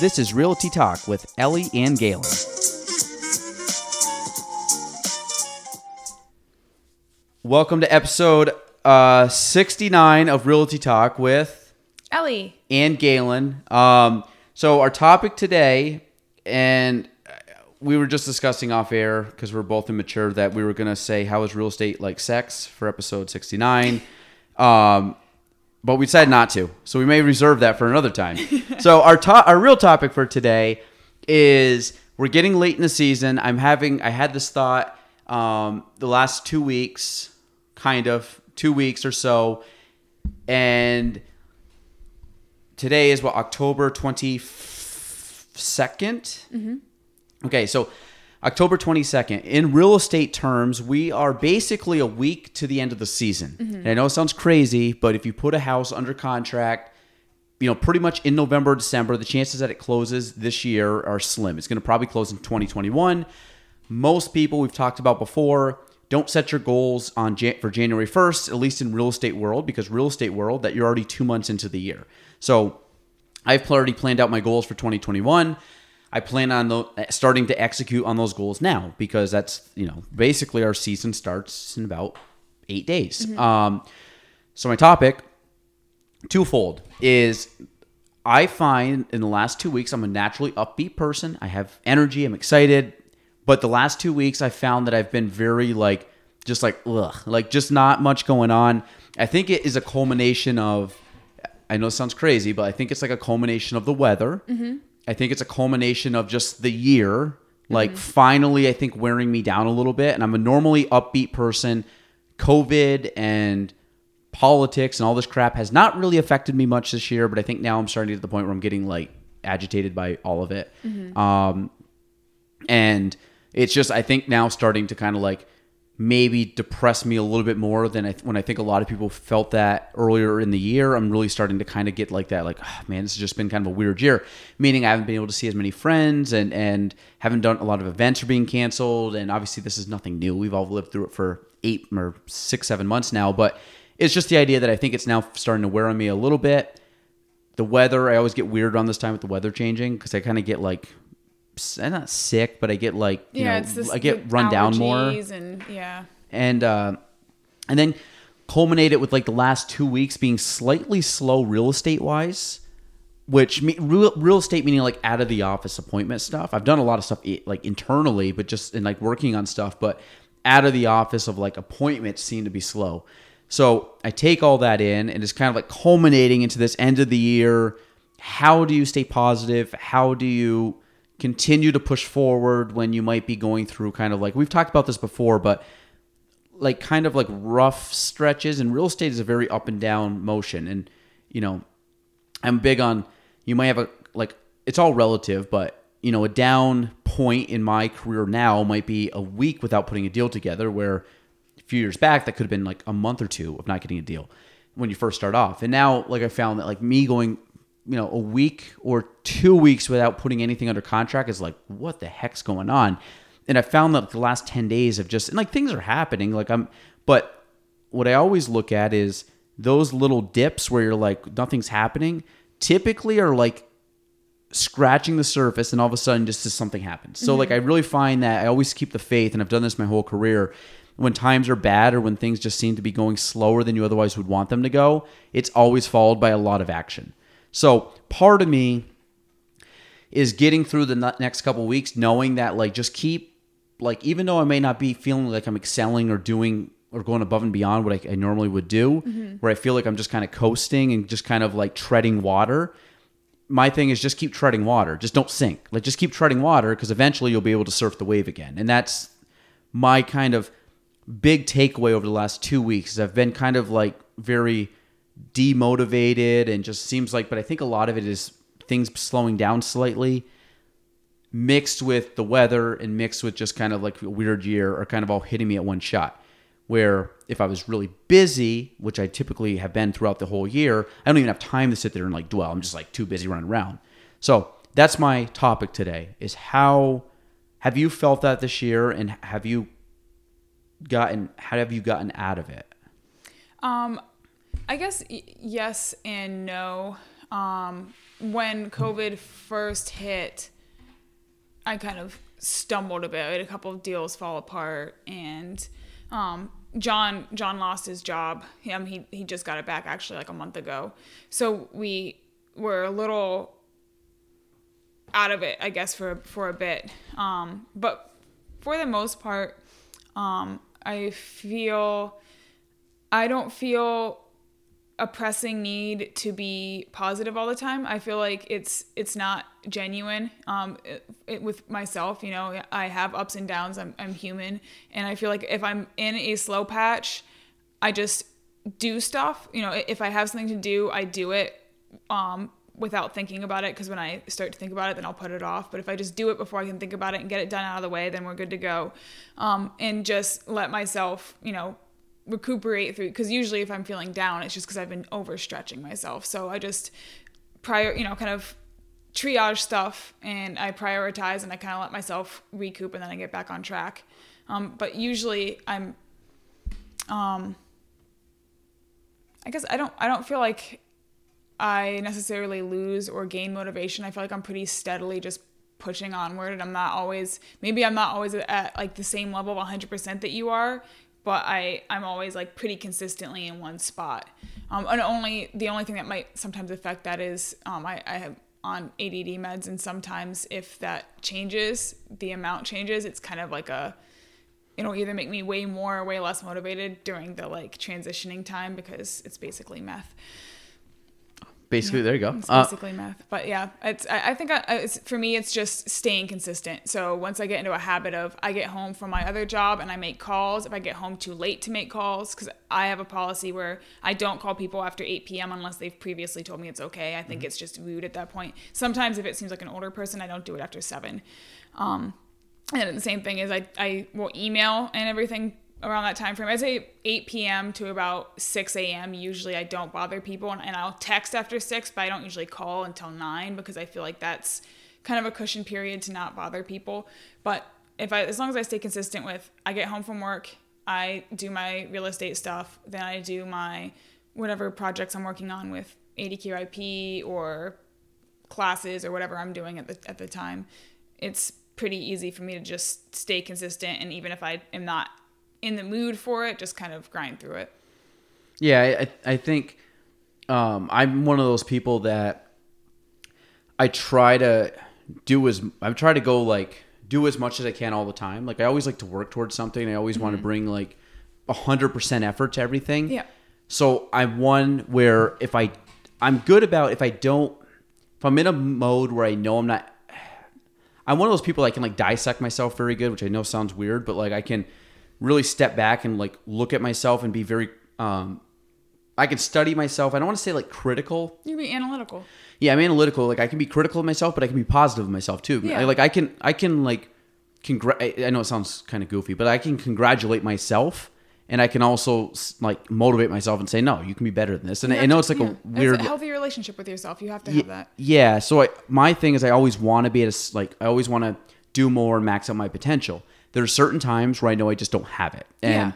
This is Realty Talk with Ellie and Gaelan. Welcome to episode uh, 69 of Realty Talk with Ellie. and Gaelan. Um, so our topic today, and we were just discussing off air because we're both immature that we were gonna say how is real estate like sex for episode 69. Um, but we decided not to, so we may reserve that for another time. so our to- our real topic for today is we're getting late in the season. I'm having I had this thought um, the last two weeks, kind of two weeks or so, and today is what October twenty second. Okay, so October 22nd. In real estate terms, we are basically a week to the end of the season. Mm-hmm. And I know it sounds crazy, but if you put a house under contract, you know, pretty much in November, December, the chances that it closes this year are slim. It's going to probably close in 2021. Most people we've talked about before don't set your goals on Jan- for January 1st, at least in real estate world, because real estate world that you're already two months into the year. So I've already planned out my goals for 2021. I plan on the, starting to execute on those goals now because that's you know basically our season starts in about eight days. Um, so my topic, twofold, is I find in the last two weeks I'm a naturally upbeat person. I have energy. I'm excited, but the last two weeks I found that I've been very like just like ugh, like just not much going on. I think it is a culmination of I know it sounds crazy, but I think it's like a culmination of the weather. I think it's a culmination of just the year, like finally, I think wearing me down a little bit. And I'm a normally upbeat person. COVID and politics and all this crap has not really affected me much this year, but I think now I'm starting to get to the point where I'm getting like agitated by all of it. Um, and it's just I think now starting to kind of like maybe depress me a little bit more than I when I think a lot of people felt that earlier in the year. I'm really starting to kind of get like that, like oh, man, this has just been kind of a weird year. Meaning I haven't been able to see as many friends and and haven't done a lot of events are being canceled. And obviously this is nothing new. We've all lived through it for eight or six, seven months now. But it's just the idea that I think it's now starting to wear on me a little bit. The weather, I always get weird around this time with the weather changing because I kind of get like I'm not sick, but I get like you Yeah, know it's this. I get run down more And yeah. and uh, and then culminate it with like the last two weeks being slightly slow real estate wise, which me, real, real estate meaning like out of the office appointment stuff. I've done a lot of stuff like internally, but just in like working on stuff, but out of the office of like appointments seem to be slow. So I take all that in and it's kind of like culminating into this end of the year. How do you stay positive? How do you continue to push forward when you might be going through kind of like we've talked about this before, but like kind of like rough stretches and real estate is a very up and down motion. And you know i'm big on you might have a like it's all relative but you know a down point in my career now might be a week without putting a deal together where a few years back that could have been like a month or two of not getting a deal when you first start off. And now like i found that like me going you know a week or two weeks without putting anything under contract is like what the heck's going on? And i found that the last 10 days of just and like things are happening like i'm but what i always look at is those little dips where you're like nothing's happening typically are like scratching the surface and all of a sudden just something happens. So like mm-hmm. i really find that i always keep the faith and i've done this my whole career when times are bad or when things just seem to be going slower than you otherwise would want them to go it's always followed by a lot of action so part of me is getting through the next couple weeks knowing that like just keep like even though I may not be feeling like I'm excelling or doing or going above and beyond what I, I normally would do, mm-hmm. where I feel like I'm just kind of coasting and just kind of like treading water. My thing is just keep treading water. Just don't sink. Like just keep treading water because eventually you'll be able to surf the wave again. And that's my kind of big takeaway over the last two weeks. Is I've been kind of like very demotivated and just seems like, but I think a lot of it is things slowing down slightly mixed with the weather and mixed with just kind of like a weird year are kind of all hitting me at one shot. Where if I was really busy, which I typically have been throughout the whole year, I don't even have time to sit there and like dwell. I'm just like too busy running around. So that's my topic today is how have you felt that this year and have you gotten how have you gotten out of it? Um, I guess yes and no. Um, when COVID first hit, I kind of stumbled a bit. I had a couple of deals fall apart, and um, John John lost his job. Him he he just got it back actually like a month ago. So we were a little out of it, I guess, for for a bit. Um, but for the most part, um, I feel I don't feel a pressing need to be positive all the time. I feel like it's it's not genuine. Um, it, it, with myself, you know, I have ups and downs. I'm I'm human, and I feel like if I'm in a slow patch, I just do stuff. You know, if I have something to do, I do it. Um, without thinking about it because when I start to think about it, then I'll put it off. But if I just do it before I can think about it and get it done out of the way, then we're good to go. Um, and just let myself, you know, recuperate through because usually if I'm feeling down, it's just because I've been overstretching myself. So I just prior, you know, kind of triage stuff and I prioritize and I kind of let myself recoup and then I get back on track. Um, but usually I'm, um, I guess I don't, I don't feel like I necessarily lose or gain motivation. I feel like I'm pretty steadily just pushing onward and I'm not always maybe I'm not always at like the same level of 100% that you are, but I I'm always like pretty consistently in one spot. Um, and only the only thing that might sometimes affect that is um, I, I have on ADD meds and sometimes if that changes, the amount changes, it's kind of like a it'll either make me way more or way less motivated during the like transitioning time because it's basically meth. Basically, Yeah, there you go. It's Uh, basically meth, but yeah, it's. I, I think I, it's, for me, it's just staying consistent. So once I get into a habit of, I get home from my other job and I make calls. If I get home too late to make calls, because I have a policy where I don't call people after 8 p.m. unless they've previously told me it's okay. I think it's just rude at that point. Sometimes if it seems like an older person, I don't do it after seven. Um, and the same thing is I, I will email and everything around that time frame. I'd say 8 p.m. to about 6 a.m. Usually I don't bother people and, and I'll text after 6, but I don't usually call until 9 because I feel like that's kind of a cushion period to not bother people. But if I, as long as I stay consistent with, I get home from work, I do my real estate stuff, then I do my whatever projects I'm working on with ADQIP or classes or whatever I'm doing at the at the time, it's pretty easy for me to just stay consistent and even if I am not in the mood for it, just kind of grind through it. Yeah, I, I- think um, I'm one of those people that I try to do as I try to go like do as much as I can all the time. Like I always like to work towards something. I always want to bring like a hundred percent effort to everything. Yeah. So I'm one where if I I'm good about if I don't if I'm in a mode where I know I'm not I'm one of those people that can like dissect myself very good, which I know sounds weird, but like I can really step back and like look at myself and be very um I can study myself. I don't want to say like critical. You be analytical. Yeah, I'm analytical. Like I can be critical of myself, but I can be positive of myself too. Yeah. I- like I can I can like congr- I I know it sounds kind of goofy, but I can congratulate myself and I can also like motivate myself and say no, you can be better than this. And I, know it's like Yeah. a weird It's a healthy relationship with yourself. You have to Ye- have that. Yeah. So I, my thing is, I always want to be at a like, I always want to do more and max out my potential. There are certain times where I know I just don't have it, and Yeah.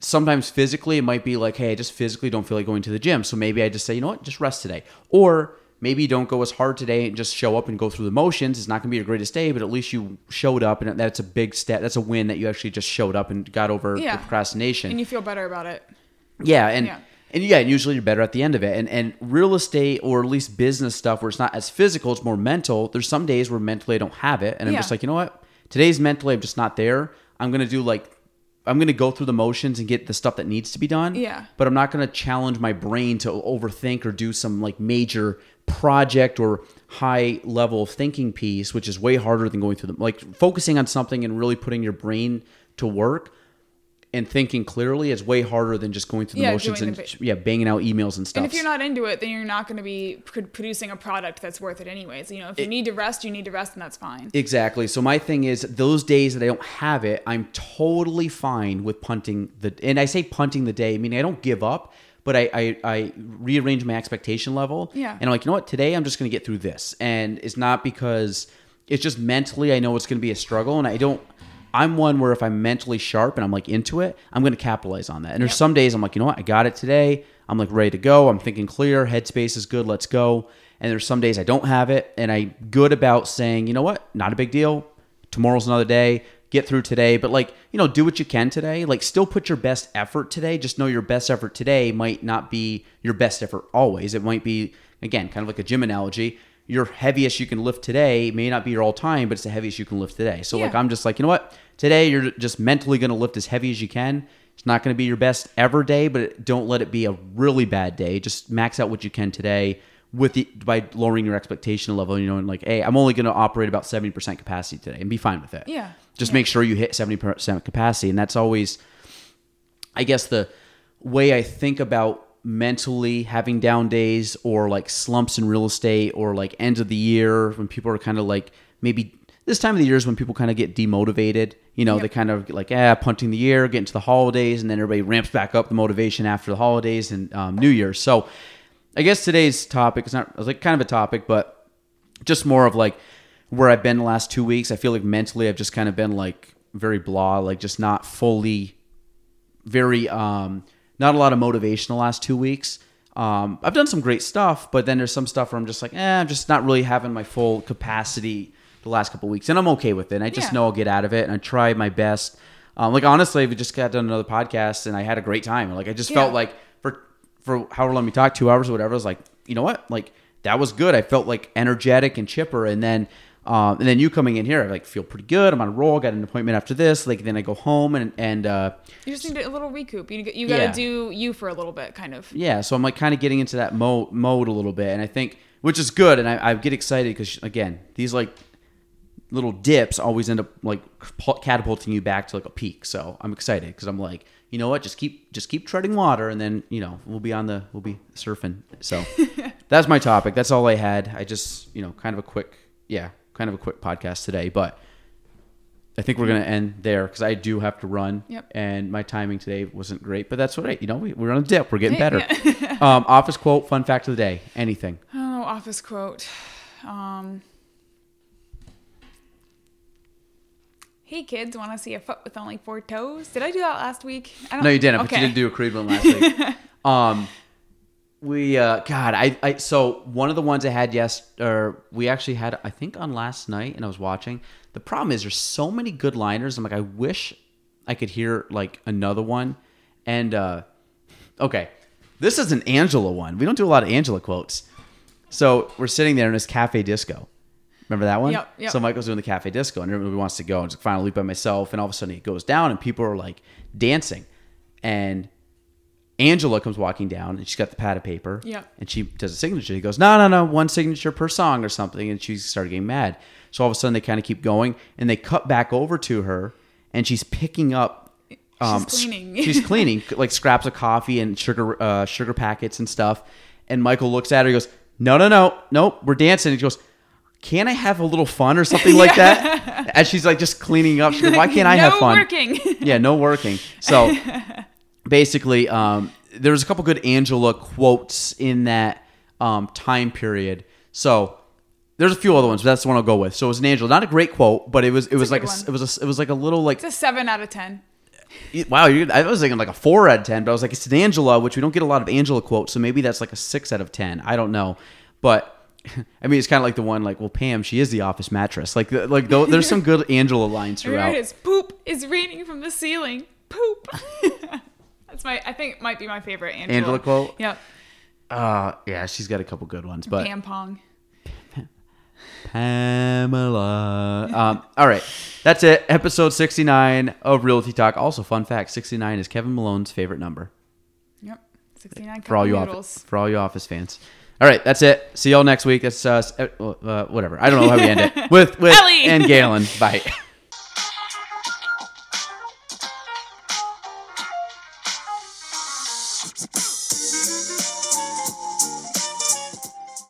sometimes physically it might be like, hey, I just physically don't feel like going to the gym, so maybe I just say, you know what, just rest today, or maybe don't go as hard today and just show up and go through the motions. It's not going to be your greatest day, but at least you showed up, and that's a big step. That's a win that you actually just showed up and got over Yeah. procrastination. And you feel better about it. Yeah, and Yeah. and yeah, and usually you're better at the end of it. And and real estate or at least business stuff where it's not as physical, it's more mental. There's some days where mentally I don't have it, and I'm Yeah. just like, you know what? Today's mentally I'm just not there. I'm gonna do like I'm gonna go through the motions and get the stuff that needs to be done. Yeah. But I'm not gonna challenge my brain to overthink or do some like major project or high level of thinking piece, which is way harder than going through the like focusing on something and really putting your brain to work and thinking clearly is way harder than just going through the Yeah, motions and the yeah, banging out emails and stuff. And if you're not into it, then you're not going to be producing a product that's worth it anyways. You know, if you need to rest, you need to rest, and that's fine. Exactly. So my thing is those days that I don't have it, I'm totally fine with punting the and I say punting the day, meaning I don't give up, but I I, I rearrange my expectation level. Yeah. And I'm like, you know what, today I'm just gonna get through this. And it's not because it's just mentally I know it's gonna be a struggle and I don't I'm one where if I'm mentally sharp and I'm like into it, I'm going to capitalize on that. And there's some days I'm like, you know what, I got it today. I'm like ready to go. I'm thinking clear. Headspace is good. Let's go. And there's some days I don't have it, and I'm good about saying, you know what, not a big deal. Tomorrow's another day. Get through today, but like you know, do what you can today. Like, still put your best effort today. Just know your best effort today might not be your best effort always. It might be again, kind of like a gym analogy your heaviest you can lift today may not be your all time, but it's the heaviest you can lift today. So like I'm just like, you know what? Today you're just mentally going to lift as heavy as you can. It's not going to be your best ever day, but don't let it be a really bad day. Just max out what you can today with the by lowering your expectation level, you know, and like, hey, I'm only going to operate about 70% capacity today and be fine with it. Yeah. Just Yeah. make sure you hit 70% capacity and that's always I guess the way I think about mentally having down days or like slumps in real estate or like end of the year when people are kind of like maybe this time of the year is when people kind of get demotivated. You know, Yep. they kind of like, ah, punting the year, get into the holidays, and then everybody ramps back up the motivation after the holidays and um, New Year's. So I guess today's topic is not, like kind of a topic, but just more of like where I've been the last two weeks. I feel like mentally I've just kind of been like very blah, like just not fully very um not a lot of motivation the last two weeks. Um, I've done some great stuff, but then there's some stuff where I'm just like, eh, I'm just not really having my full capacity the last couple weeks, and I'm okay with it. And I just Yeah. know I'll get out of it, and I try my best. Um, like honestly, we just got done another podcast, and I had a great time. Like I just felt like for for however long we talked, two hours or whatever, I was like, you know what, like that was good. I felt like energetic and chipper, and then. Um, and then you coming in here, I like feel pretty good. I'm on a roll. Got an appointment after this. Like then I go home and and uh, You just need a little recoup. You you got to Yeah. do you for a little bit, kind of. yeah so i'm like kind of getting into that mode mode a little bit and i think which is good and i, I get excited because again these like little dips always end up like catapulting you back to like a peak so i'm excited because i'm like you know what just keep just keep treading water and then you know we'll be on the we'll be surfing so that's my topic that's all i had i just you know kind of a quick yeah kind of a quick podcast today but I think we're gonna end there because I do have to run, Yep. and my timing today wasn't great. But that's what I, you know, we, we're on a dip. We're getting Yeah, better. um, office quote, fun fact of the day, anything. Oh, office quote. Um, hey kids, want to see a foot with only four toes? Did I do that last week? I don't, No, you didn't. But Okay. you did do a Creed one last week. um, we, uh, God, I, I, so one of the ones I had yes, or we actually had, I think on last night, and I was watching. The problem is there's so many good liners. I'm like, I wish I could hear like another one. And uh, okay, this is an Angela one. We don't do a lot of Angela quotes. So we're sitting there in this cafe disco. Remember that one? Yep, yep. So Michael's doing the cafe disco, and everybody wants to go. And just finally leave by myself, and all of a sudden it goes down, and people are like dancing, and Angela comes walking down, and she's got the pad of paper, Yep. and she does a signature. He goes, "No, no, no, one signature per song or something," and she started getting mad. So all of a sudden they kind of keep going, and they cut back over to her, and she's picking up. um, She's cleaning. she's cleaning like scraps of coffee and sugar uh, sugar packets and stuff. And Michael looks at her. He goes, "No, no, no, nope. We're dancing." He goes, "Can I have a little fun or something like that?" As she's like just cleaning up. She goes, "Why can't I no have fun?" working. yeah, no working. So basically, um, there was a couple good Angela quotes in that um, time period. So there's a few other ones, but that's the one I'll go with. So it was an Angela, not a great quote, but it was it was like a, one. it was a, it was like a little like it's a seven out of ten. wow. You, I was thinking like a four out of ten, but I was like it's an Angela, which we don't get a lot of Angela quotes, so maybe that's like a six out of ten. I don't know, but. I mean, it's kind of like the one, like, well, Pam, she is the office mattress. Like, the- like though, there's some good Angela lines Here throughout. it is. Poop is raining from the ceiling. Poop. That's my. I think it might be my favorite Angela, Angela quote? Yep. Uh, yeah, she's got a couple good ones, but Pam Pong. Pamela. Um, all right, that's it. Episode 69 of Realty Talk. Also, fun fact: 69 is Kevin Malone's favorite number Yep. Sixty nine for all you office for all you office fans. All right, that's it. See y'all next week. That's uh, uh, uh, whatever. I don't know how we end it with with Ellie! and Gaelan. Bye.